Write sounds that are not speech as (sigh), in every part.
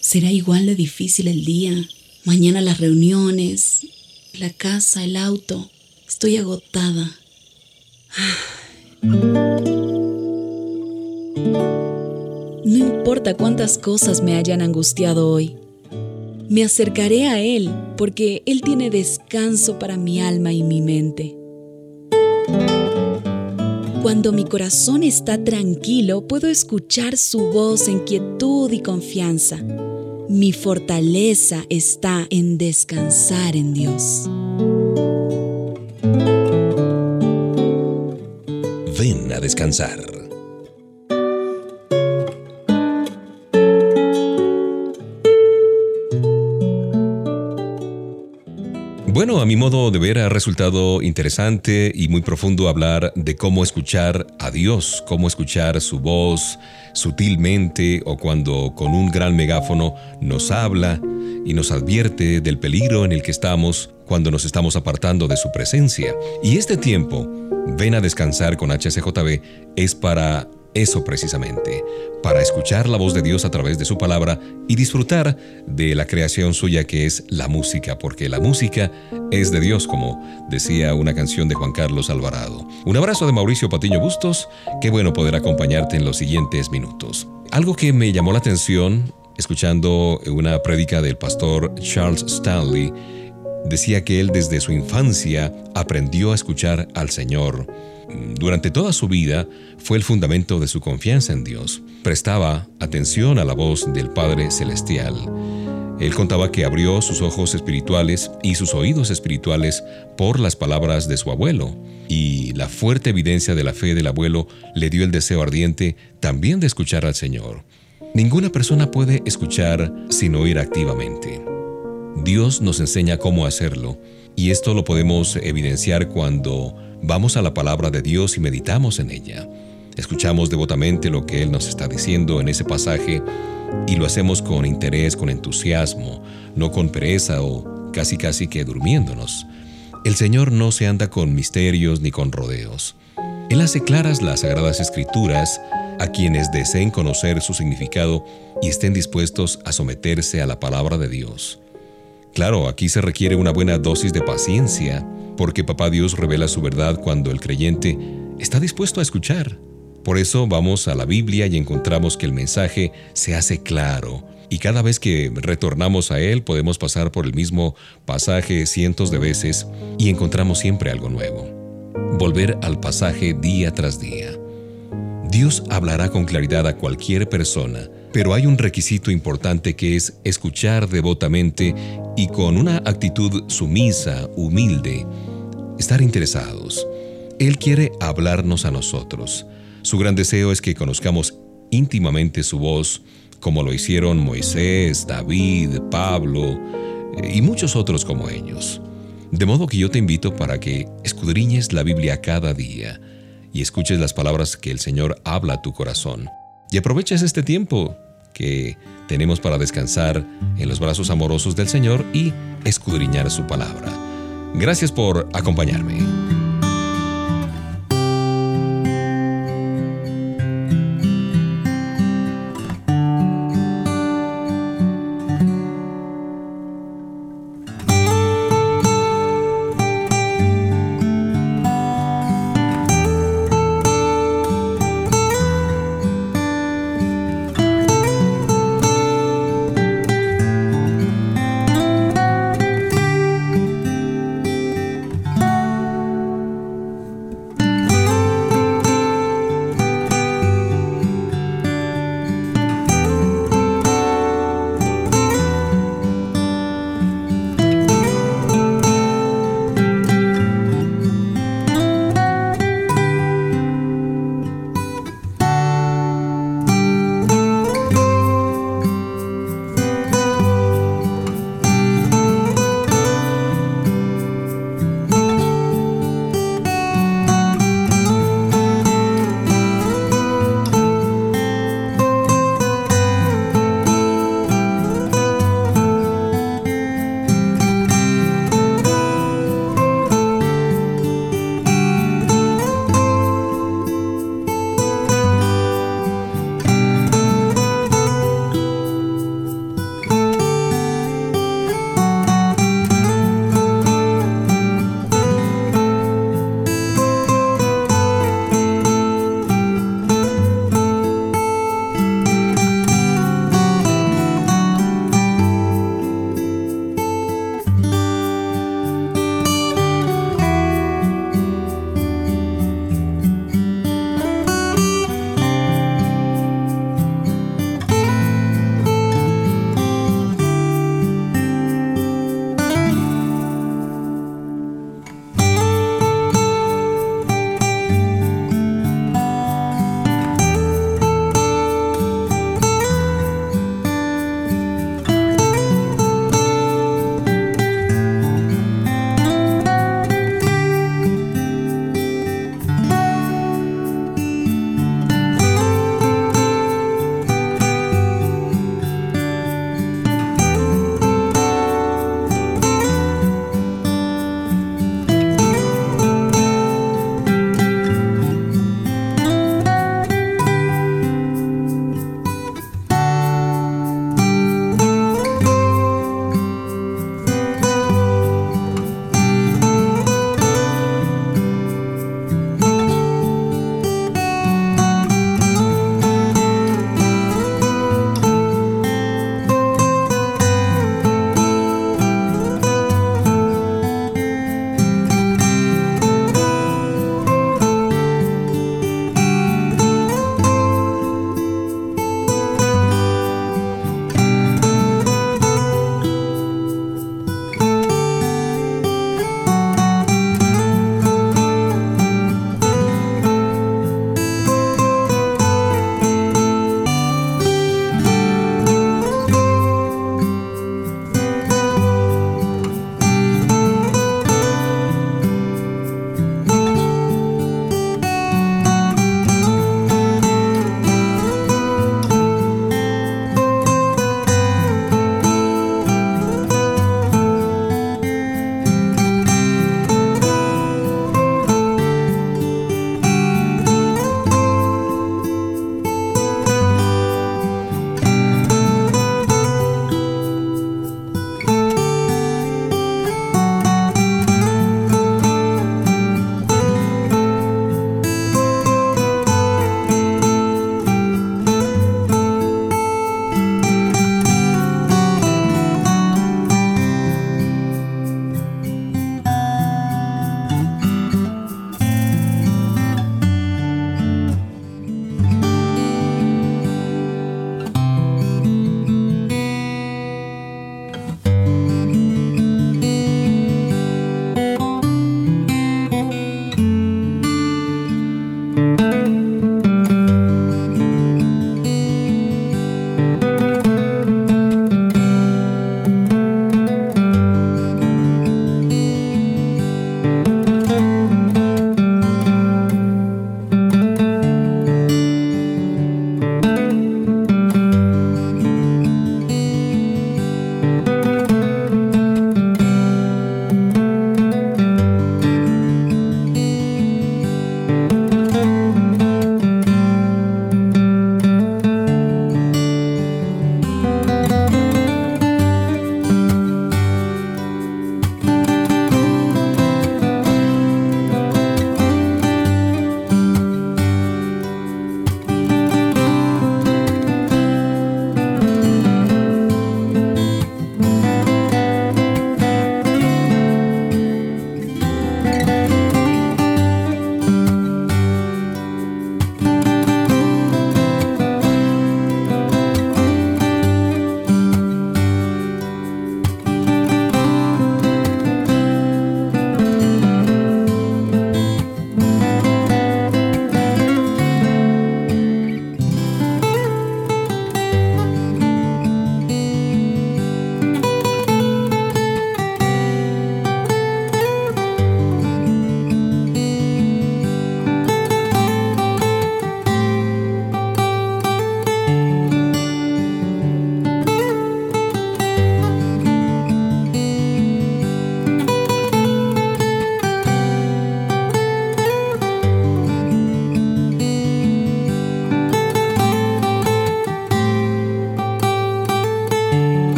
Será igual de difícil el día. Mañana las reuniones, la casa, el auto. Estoy agotada. (sighs) No importa cuántas cosas me hayan angustiado hoy. Me acercaré a Él porque Él tiene descanso para mi alma y mi mente. Cuando mi corazón está tranquilo, puedo escuchar su voz en quietud y confianza. Mi fortaleza está en descansar en Dios. Ven a descansar. Bueno, a mi modo de ver ha resultado interesante y muy profundo hablar de cómo escuchar a Dios, cómo escuchar su voz sutilmente o cuando con un gran megáfono nos habla y nos advierte del peligro en el que estamos cuando nos estamos apartando de su presencia. Y este tiempo, ven a descansar con HCJB, es para eso precisamente, para escuchar la voz de Dios a través de su palabra y disfrutar de la creación suya que es la música, porque la música es de Dios, como decía una canción de Juan Carlos Alvarado. Un abrazo de Mauricio Patiño Bustos, qué bueno poder acompañarte en los siguientes minutos. Algo que me llamó la atención, escuchando una prédica del pastor Charles Stanley, decía que él desde su infancia aprendió a escuchar al Señor durante toda su vida fue el fundamento de su confianza en Dios. Prestaba atención a la voz del Padre Celestial. Él contaba que abrió sus ojos espirituales y sus oídos espirituales por las palabras de su abuelo, y la fuerte evidencia de la fe del abuelo le dio el deseo ardiente también de escuchar al Señor. Ninguna persona puede escuchar sin oír activamente. Dios nos enseña cómo hacerlo, y esto lo podemos evidenciar cuando Vamos a la palabra de Dios y meditamos en ella. Escuchamos devotamente lo que Él nos está diciendo en ese pasaje y lo hacemos con interés, con entusiasmo, no con pereza o casi casi que durmiéndonos. El Señor no se anda con misterios ni con rodeos. Él hace claras las sagradas escrituras a quienes deseen conocer su significado y estén dispuestos a someterse a la palabra de Dios. Claro, aquí se requiere una buena dosis de paciencia, porque Papá Dios revela su verdad cuando el creyente está dispuesto a escuchar. Por eso vamos a la Biblia y encontramos que el mensaje se hace claro, y cada vez que retornamos a él podemos pasar por el mismo pasaje cientos de veces y encontramos siempre algo nuevo. Volver al pasaje día tras día. Dios hablará con claridad a cualquier persona, pero hay un requisito importante que es escuchar devotamente y con una actitud sumisa, humilde, estar interesados. Él quiere hablarnos a nosotros. Su gran deseo es que conozcamos íntimamente su voz, como lo hicieron Moisés, David, Pablo eh, y muchos otros como ellos. De modo que yo te invito para que escudriñes la Biblia cada día y escuches las palabras que el Señor habla a tu corazón. Y aproveches este tiempo que tenemos para descansar en los brazos amorosos del Señor y escudriñar su palabra. Gracias por acompañarme.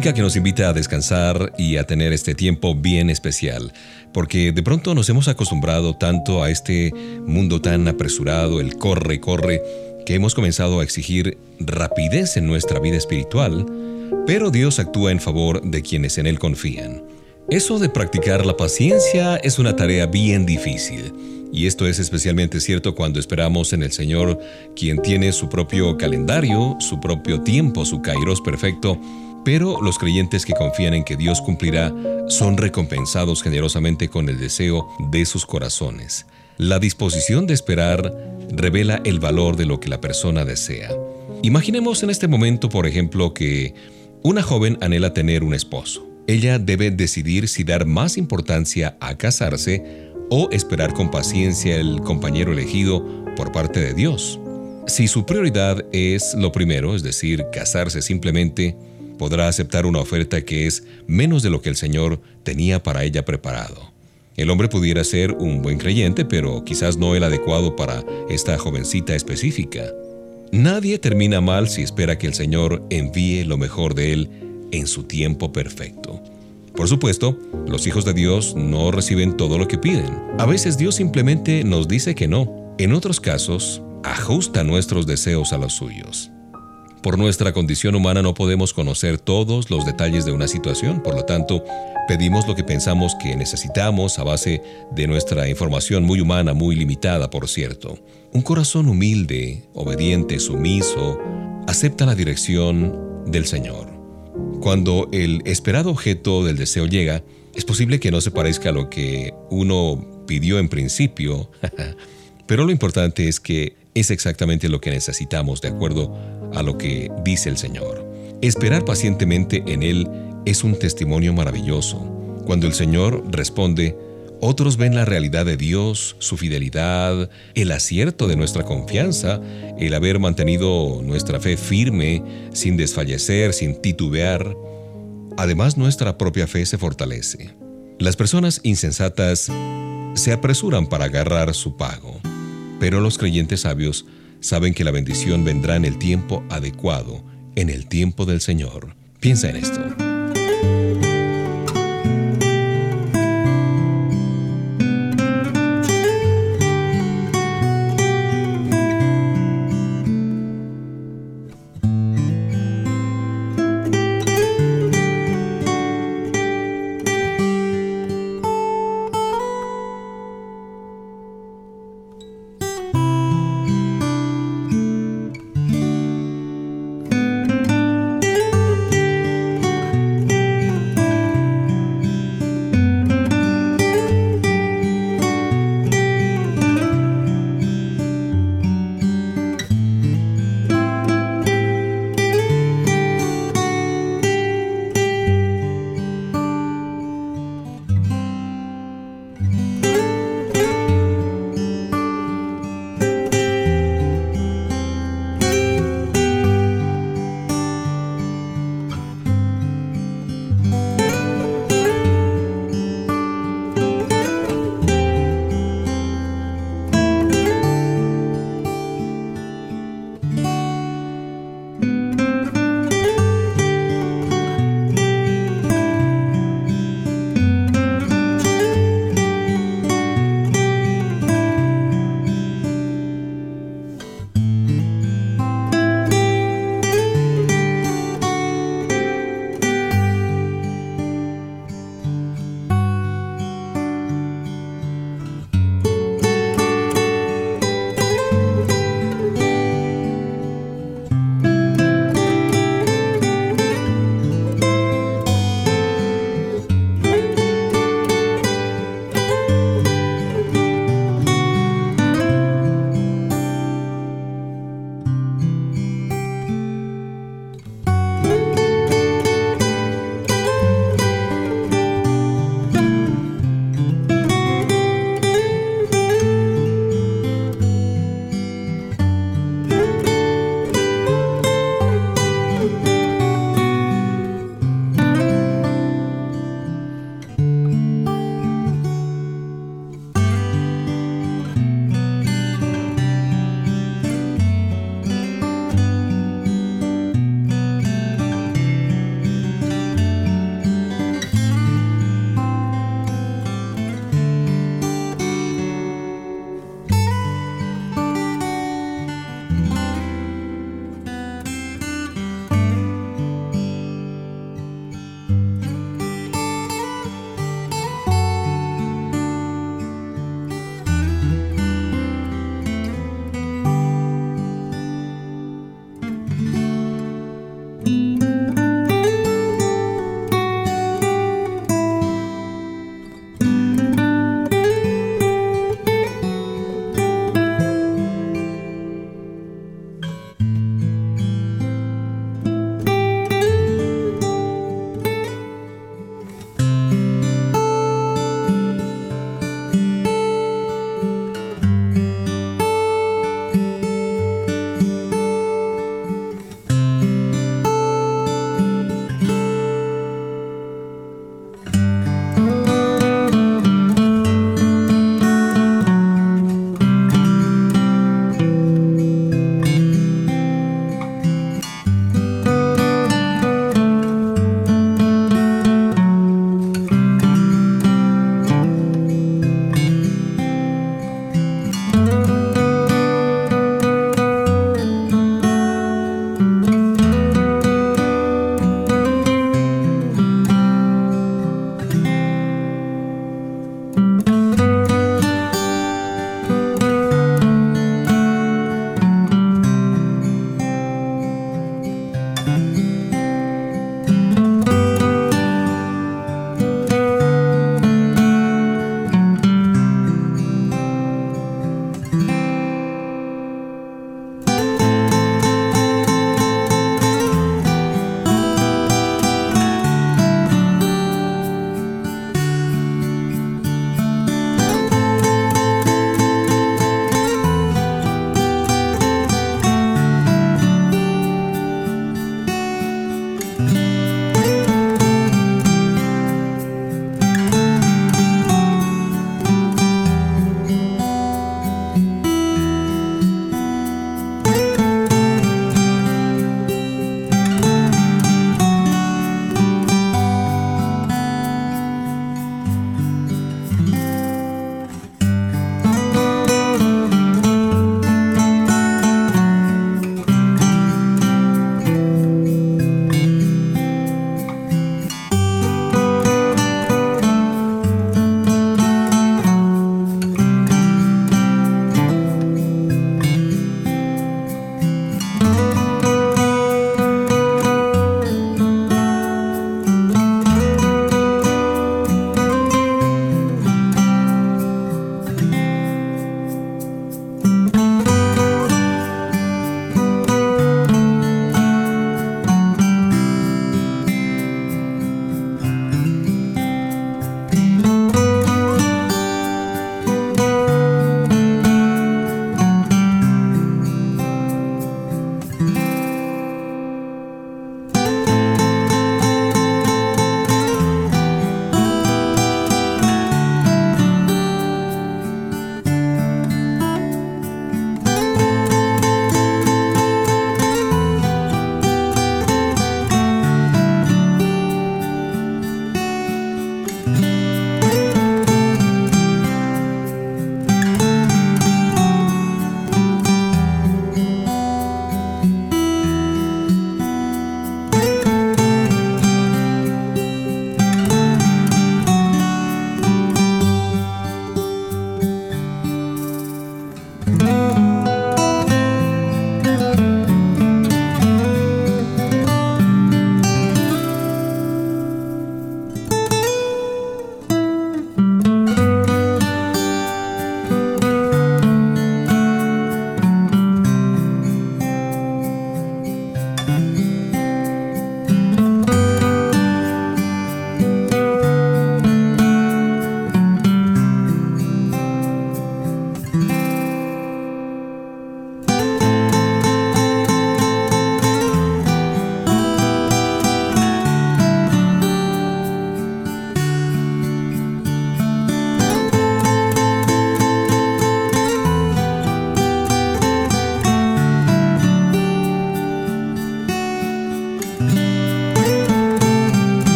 Que nos invita a descansar y a tener este tiempo bien especial, porque de pronto nos hemos acostumbrado tanto a este mundo tan apresurado, el corre, corre, que hemos comenzado a exigir rapidez en nuestra vida espiritual, pero Dios actúa en favor de quienes en Él confían. Eso de practicar la paciencia es una tarea bien difícil, y esto es especialmente cierto cuando esperamos en el Señor, quien tiene su propio calendario, su propio tiempo, su kairos perfecto, pero los creyentes que confían en que Dios cumplirá son recompensados generosamente con el deseo de sus corazones. La disposición de esperar revela el valor de lo que la persona desea. Imaginemos en este momento, por ejemplo, que una joven anhela tener un esposo. Ella debe decidir si dar más importancia a casarse o esperar con paciencia el compañero elegido por parte de Dios. Si su prioridad es lo primero, es decir, casarse simplemente, podrá aceptar una oferta que es menos de lo que el Señor tenía para ella preparado. El hombre pudiera ser un buen creyente, pero quizás no el adecuado para esta jovencita específica. Nadie termina mal si espera que el Señor envíe lo mejor de él en su tiempo perfecto. Por supuesto, los hijos de Dios no reciben todo lo que piden. A veces Dios simplemente nos dice que no. En otros casos, ajusta nuestros deseos a los suyos. Por nuestra condición humana no podemos conocer todos los detalles de una situación, por lo tanto, pedimos lo que pensamos que necesitamos a base de nuestra información muy humana, muy limitada, por cierto. Un corazón humilde, obediente, sumiso, acepta la dirección del Señor. Cuando el esperado objeto del deseo llega, es posible que no se parezca a lo que uno pidió en principio, (laughs) pero lo importante es que es exactamente lo que necesitamos de acuerdo a lo que dice el Señor. Esperar pacientemente en Él es un testimonio maravilloso. Cuando el Señor responde, otros ven la realidad de Dios, su fidelidad, el acierto de nuestra confianza, el haber mantenido nuestra fe firme, sin desfallecer, sin titubear. Además, nuestra propia fe se fortalece. Las personas insensatas se apresuran para agarrar su pago, pero los creyentes sabios saben que la bendición vendrá en el tiempo adecuado, en el tiempo del Señor. Piensa en esto.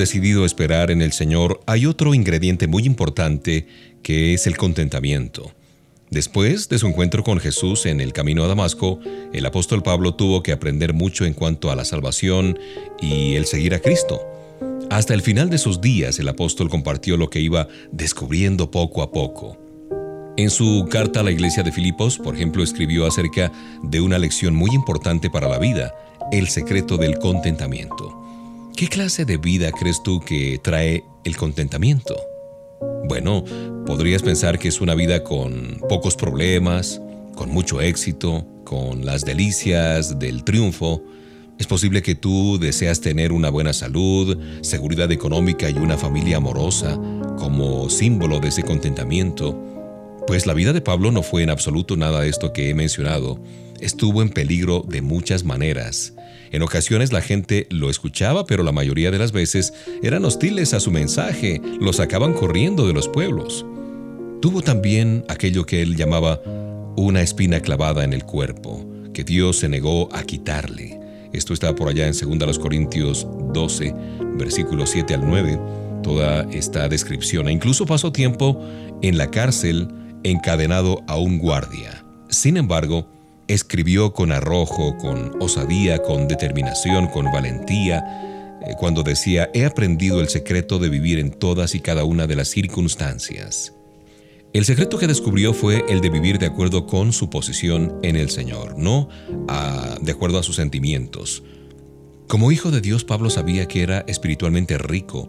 Decidido esperar en el Señor, hay otro ingrediente muy importante que es el contentamiento. Después de su encuentro con Jesús en el camino a Damasco, el apóstol Pablo tuvo que aprender mucho en cuanto a la salvación y el seguir a Cristo. Hasta el final de sus días el apóstol compartió lo que iba descubriendo poco a poco. En su carta a la iglesia de Filipos, por ejemplo, escribió acerca de una lección muy importante para la vida, el secreto del contentamiento. ¿Qué clase de vida crees tú que trae el contentamiento? Bueno, podrías pensar que es una vida con pocos problemas, con mucho éxito, con las delicias del triunfo. Es posible que tú deseas tener una buena salud, seguridad económica y una familia amorosa como símbolo de ese contentamiento. Pues la vida de Pablo no fue en absoluto nada de esto que he mencionado. Estuvo en peligro de muchas maneras. En ocasiones la gente lo escuchaba, pero la mayoría de las veces eran hostiles a su mensaje, lo sacaban corriendo de los pueblos. Tuvo también aquello que él llamaba una espina clavada en el cuerpo, que Dios se negó a quitarle. Esto está por allá en 2 Corintios 12, versículos 7 al 9, toda esta descripción. E incluso pasó tiempo en la cárcel encadenado a un guardia. Sin embargo, escribió con arrojo, con osadía, con determinación, con valentía, eh, cuando decía, he aprendido el secreto de vivir en todas y cada una de las circunstancias. El secreto que descubrió fue el de vivir de acuerdo con su posición en el Señor, no de acuerdo a sus sentimientos. Como hijo de Dios, Pablo sabía que era espiritualmente rico,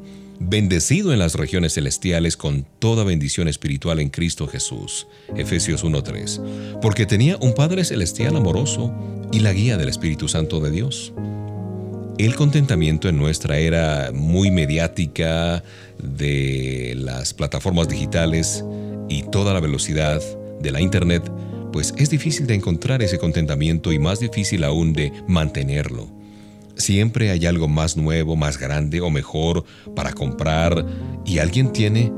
bendecido en las regiones celestiales con toda bendición espiritual en Cristo Jesús. Efesios 1.3. Porque tenía un Padre celestial amoroso y la guía del Espíritu Santo de Dios. El contentamiento en nuestra era muy mediática de las plataformas digitales y toda la velocidad de la Internet, pues es difícil de encontrar ese contentamiento y más difícil aún de mantenerlo. Siempre hay algo más nuevo, más grande o mejor para comprar y alguien tiene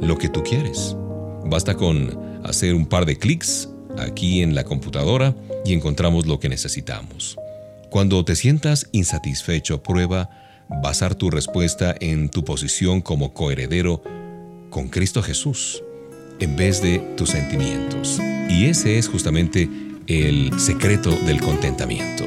lo que tú quieres. Basta con hacer un par de clics aquí en la computadora y encontramos lo que necesitamos. Cuando te sientas insatisfecho, prueba basar tu respuesta en tu posición como coheredero con Cristo Jesús en vez de tus sentimientos. Y ese es justamente el secreto del contentamiento.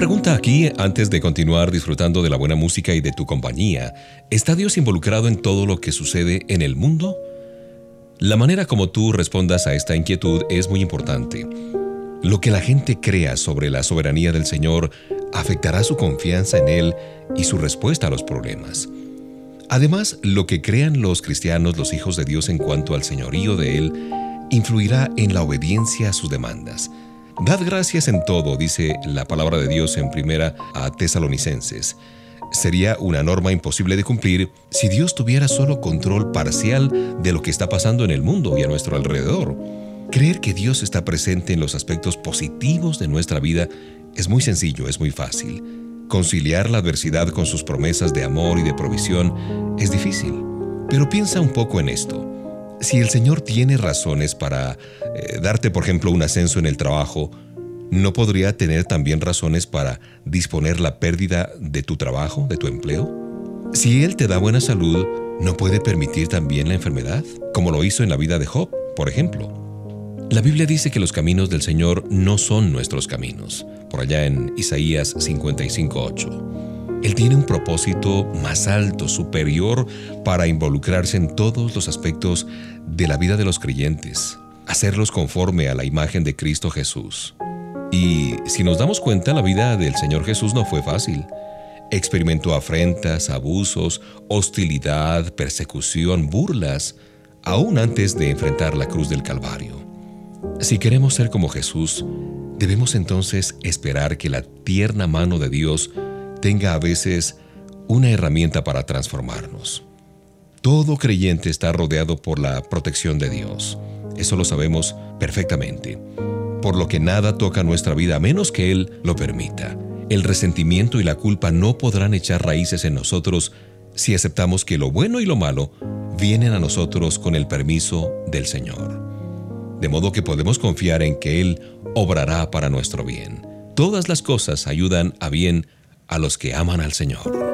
Pregunta aquí antes de continuar disfrutando de la buena música y de tu compañía. ¿Está Dios involucrado en todo lo que sucede en el mundo? La manera como tú respondas a esta inquietud es muy importante. Lo que la gente crea sobre la soberanía del Señor afectará su confianza en Él y su respuesta a los problemas. Además, lo que crean los cristianos, los hijos de Dios en cuanto al señorío de Él, influirá en la obediencia a sus demandas. Dad gracias en todo, dice la palabra de Dios en primera a Tesalonicenses. Sería una norma imposible de cumplir si Dios tuviera solo control parcial de lo que está pasando en el mundo y a nuestro alrededor. Creer que Dios está presente en los aspectos positivos de nuestra vida es muy sencillo, es muy fácil. Conciliar la adversidad con sus promesas de amor y de provisión es difícil. Pero piensa un poco en esto. Si el Señor tiene razones para eh, darte, por ejemplo, un ascenso en el trabajo, ¿no podría tener también razones para disponer la pérdida de tu trabajo, de tu empleo? Si Él te da buena salud, ¿no puede permitir también la enfermedad? Como lo hizo en la vida de Job, por ejemplo. La Biblia dice que los caminos del Señor no son nuestros caminos, por allá en Isaías 55.8. Él tiene un propósito más alto, superior, para involucrarse en todos los aspectos de la vida de los creyentes, hacerlos conforme a la imagen de Cristo Jesús. Y si nos damos cuenta, la vida del Señor Jesús no fue fácil. Experimentó afrentas, abusos, hostilidad, persecución, burlas, aún antes de enfrentar la cruz del Calvario. Si queremos ser como Jesús, debemos entonces esperar que la tierna mano de Dios tenga a veces una herramienta para transformarnos. Todo creyente está rodeado por la protección de Dios. Eso lo sabemos perfectamente. Por lo que nada toca nuestra vida a menos que Él lo permita. El resentimiento y la culpa no podrán echar raíces en nosotros si aceptamos que lo bueno y lo malo vienen a nosotros con el permiso del Señor. De modo que podemos confiar en que Él obrará para nuestro bien. Todas las cosas ayudan a bien a los que aman al Señor.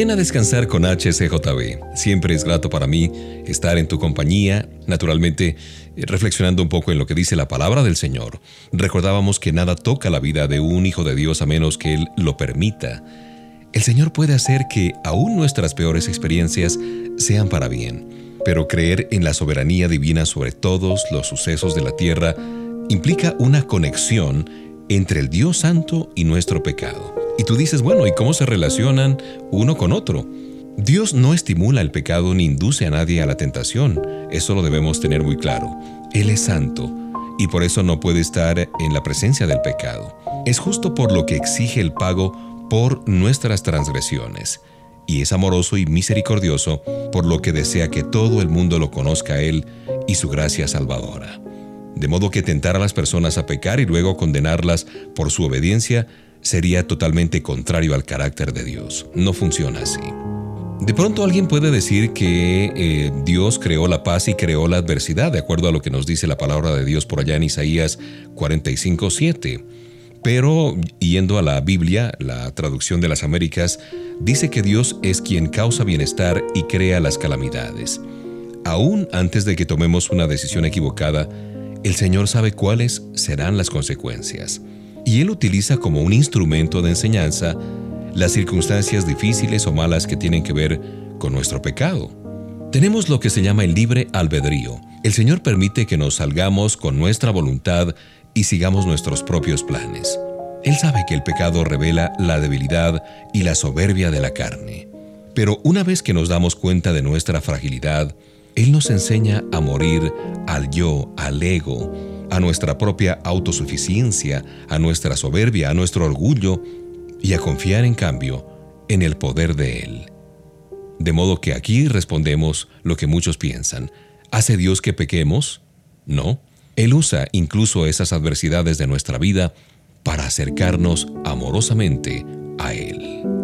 Ven a descansar con HCJB. Siempre es grato para mí estar en tu compañía, naturalmente eh, reflexionando un poco en lo que dice la palabra del Señor. Recordábamos que nada toca la vida de un hijo de Dios a menos que Él lo permita. El Señor puede hacer que aún nuestras peores experiencias sean para bien, pero creer en la soberanía divina sobre todos los sucesos de la tierra implica una conexión entre el Dios Santo y nuestro pecado. Y tú dices, bueno, ¿y cómo se relacionan uno con otro? Dios no estimula el pecado ni induce a nadie a la tentación. Eso lo debemos tener muy claro. Él es santo y por eso no puede estar en la presencia del pecado. Es justo por lo que exige el pago por nuestras transgresiones. Y es amoroso y misericordioso por lo que desea que todo el mundo lo conozca a Él y su gracia salvadora. De modo que tentar a las personas a pecar y luego condenarlas por su obediencia sería totalmente contrario al carácter de Dios. No funciona así. De pronto alguien puede decir que eh, Dios creó la paz y creó la adversidad, de acuerdo a lo que nos dice la palabra de Dios por allá en Isaías 45.7. Pero yendo a la Biblia, la traducción de las Américas, dice que Dios es quien causa bienestar y crea las calamidades. Aún antes de que tomemos una decisión equivocada, el Señor sabe cuáles serán las consecuencias y Él utiliza como un instrumento de enseñanza las circunstancias difíciles o malas que tienen que ver con nuestro pecado. Tenemos lo que se llama el libre albedrío. El Señor permite que nos salgamos con nuestra voluntad y sigamos nuestros propios planes. Él sabe que el pecado revela la debilidad y la soberbia de la carne. Pero una vez que nos damos cuenta de nuestra fragilidad, Él nos enseña a morir al yo, al ego, a nuestra propia autosuficiencia, a nuestra soberbia, a nuestro orgullo y a confiar en cambio en el poder de Él. De modo que aquí respondemos lo que muchos piensan. ¿Hace Dios que pequemos? No. Él usa incluso esas adversidades de nuestra vida para acercarnos amorosamente a Él.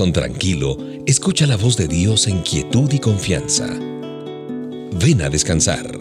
Corazón tranquilo escucha la voz de Dios en quietud y confianza. Ven a descansar.